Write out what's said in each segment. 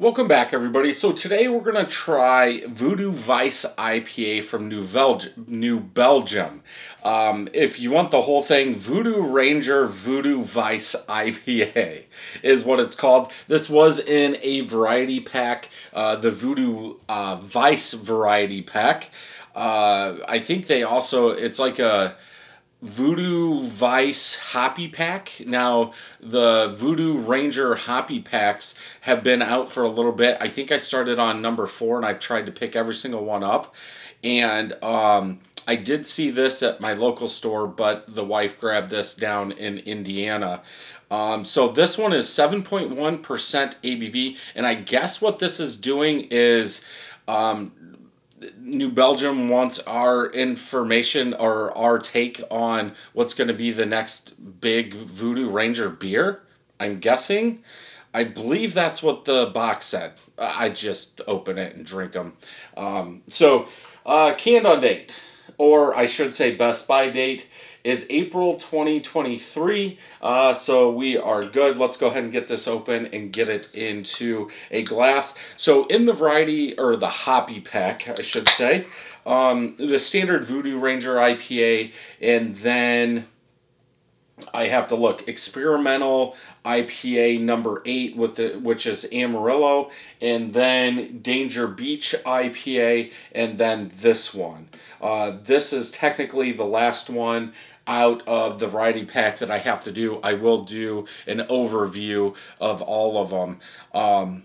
Welcome back, everybody. So today we're gonna try Voodoo Vice IPA from New, Belgi- New Belgium. Um, if you want the whole thing, Voodoo Ranger Voodoo Vice IPA is what it's called. This was in a variety pack, uh, the Voodoo uh, Vice variety pack. Uh, I think they also it's like a Voodoo Vice Hoppy Pack. Now, the Voodoo Ranger Hoppy Packs have been out for a little bit. I think I started on number four and I've tried to pick every single one up. And um, I did see this at my local store, but the wife grabbed this down in Indiana. Um, so this one is 7.1% ABV. And I guess what this is doing is. Um, New Belgium wants our information or our take on what's going to be the next big Voodoo Ranger beer. I'm guessing. I believe that's what the box said. I just open it and drink them. Um, so, uh, canned on date, or I should say best by date, is April 2023. Uh, so we are good. Let's go ahead and get this open and get it into a glass. So in the variety, or the hoppy pack, I should say, um, the standard Voodoo Ranger IPA, and then I have to look experimental IPA number eight with the which is Amarillo, and then Danger Beach IPA, and then this one. Uh, this is technically the last one out of the variety pack that I have to do. I will do an overview of all of them. Um,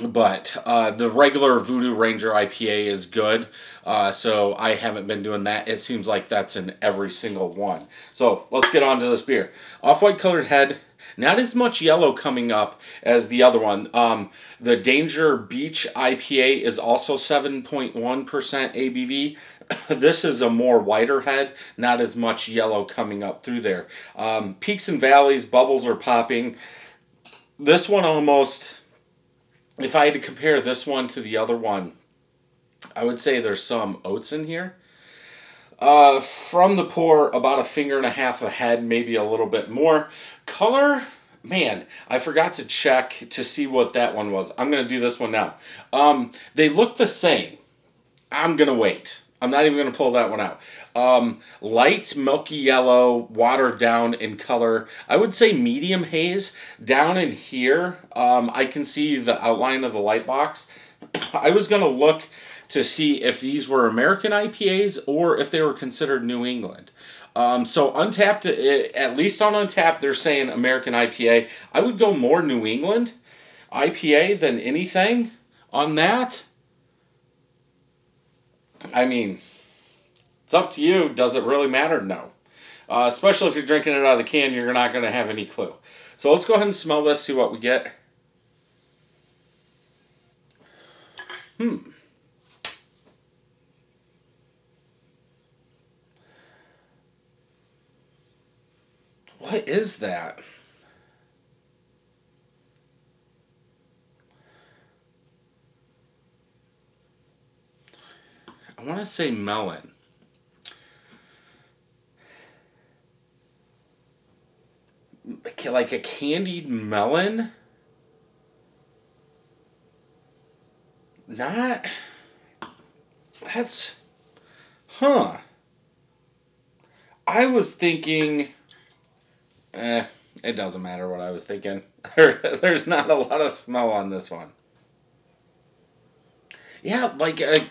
but uh, the regular Voodoo Ranger IPA is good, uh, so I haven't been doing that. It seems like that's in every single one. So let's get on to this beer. Off white colored head, not as much yellow coming up as the other one. Um, the Danger Beach IPA is also 7.1% ABV. this is a more whiter head, not as much yellow coming up through there. Um, peaks and valleys, bubbles are popping. This one almost if I had to compare this one to the other one, I would say there's some oats in here. Uh, from the pour, about a finger and a half ahead, maybe a little bit more. Color, man, I forgot to check to see what that one was. I'm going to do this one now. Um, they look the same. I'm going to wait. I'm not even going to pull that one out. Um, light milky yellow, watered down in color. I would say medium haze. Down in here, um, I can see the outline of the light box. I was going to look to see if these were American IPAs or if they were considered New England. Um, so Untappd, eh, at least on Untappd, they're saying American IPA. I would go more New England IPA than anything on that. I mean, it's up to you. Does it really matter? No. Uh, especially if you're drinking it out of the can, you're not going to have any clue. So let's go ahead and smell this, see what we get. Hmm. What is that? I want to say melon. Like a candied melon? Not. That's. Huh. I was thinking. Eh, it doesn't matter what I was thinking. There's not a lot of smell on this one. Yeah, like a a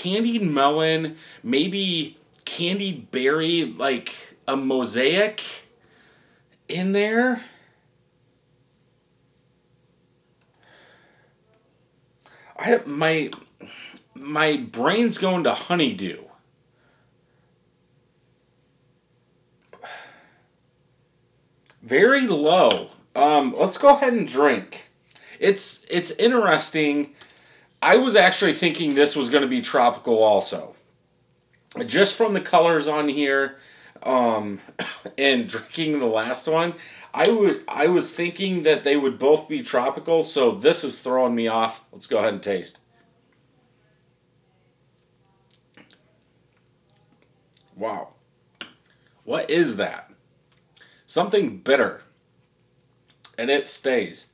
candied melon, maybe candied berry, like a mosaic in there. I my my brain's going to honeydew. Very low. Um, let's go ahead and drink. It's it's interesting I was actually thinking this was going to be tropical also. Just from the colors on here um, and drinking the last one, I I was thinking that they would both be tropical, so this is throwing me off. Let's go ahead and taste. Wow. What is that? Something bitter. And it stays.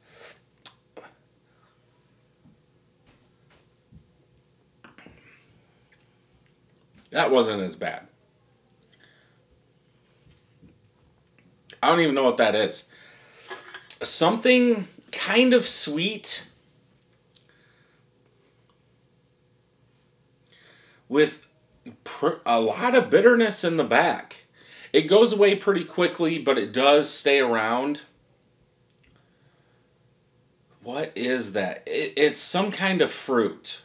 That wasn't as bad. I don't even know what that is. Something kind of sweet with a lot of bitterness in the back. It goes away pretty quickly, but it does stay around. What is that? It, it's some kind of fruit.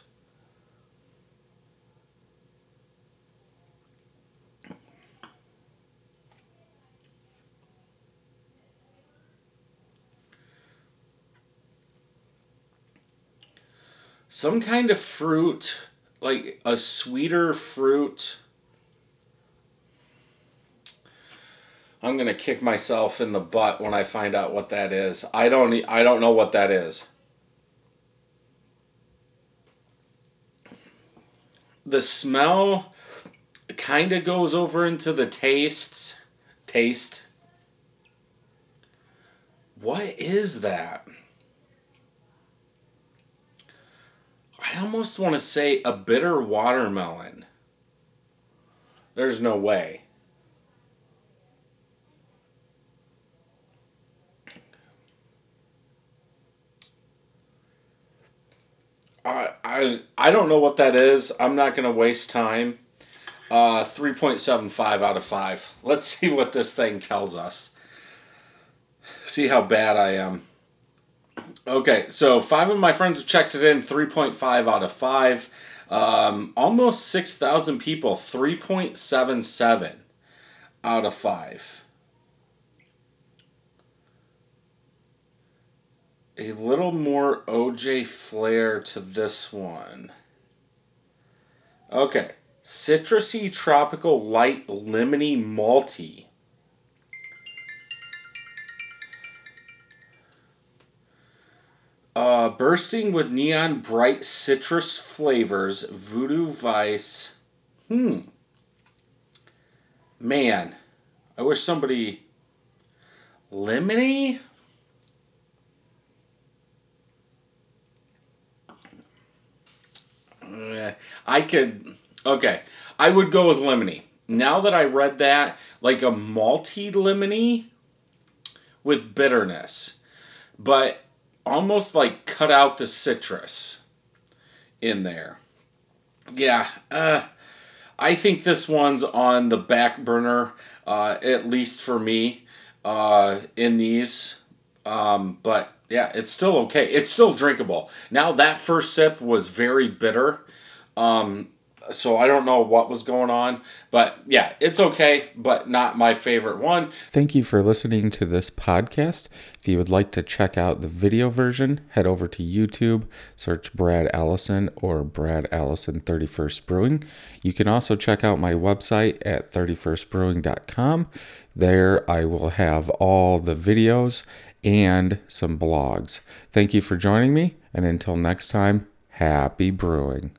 Some kind of fruit, like a sweeter fruit. I'm gonna kick myself in the butt when I find out what that is. I don't. I don't know what that is. The smell kind of goes over into the tastes. Taste. What is that? I almost want to say a bitter watermelon. There's no way. I, I I don't know what that is. I'm not gonna waste time. Uh, three point seven five out of five. Let's see what this thing tells us. See how bad I am. Okay, so five of my friends have checked it in. Three point five out of five. Um, almost six thousand people. Three point seven seven out of five. a little more OJ flair to this one. Okay. Citrusy, tropical, light, lemony, malty. Bursting with neon bright citrus flavors, Voodoo Vice. Hmm. Man, I wish somebody. Lemony? Eh, I could. Okay, I would go with lemony. Now that I read that, like a malty lemony with bitterness, but almost like cut out the citrus in there. Yeah, uh, I think this one's on the back burner, uh, at least for me, uh, in these. Um, but yeah, it's still okay. It's still drinkable. Now that first sip was very bitter. Um, so I don't know what was going on, but yeah, it's okay, but not my favorite one. Thank you for listening to this podcast. If you would like to check out the video version, head over to YouTube, search Brad Allison or Brad Allison 31st Brewing. You can also check out my website at 31stbrewing.com. There I will have all the videos and some blogs. Thank you for joining me, and until next time, happy brewing.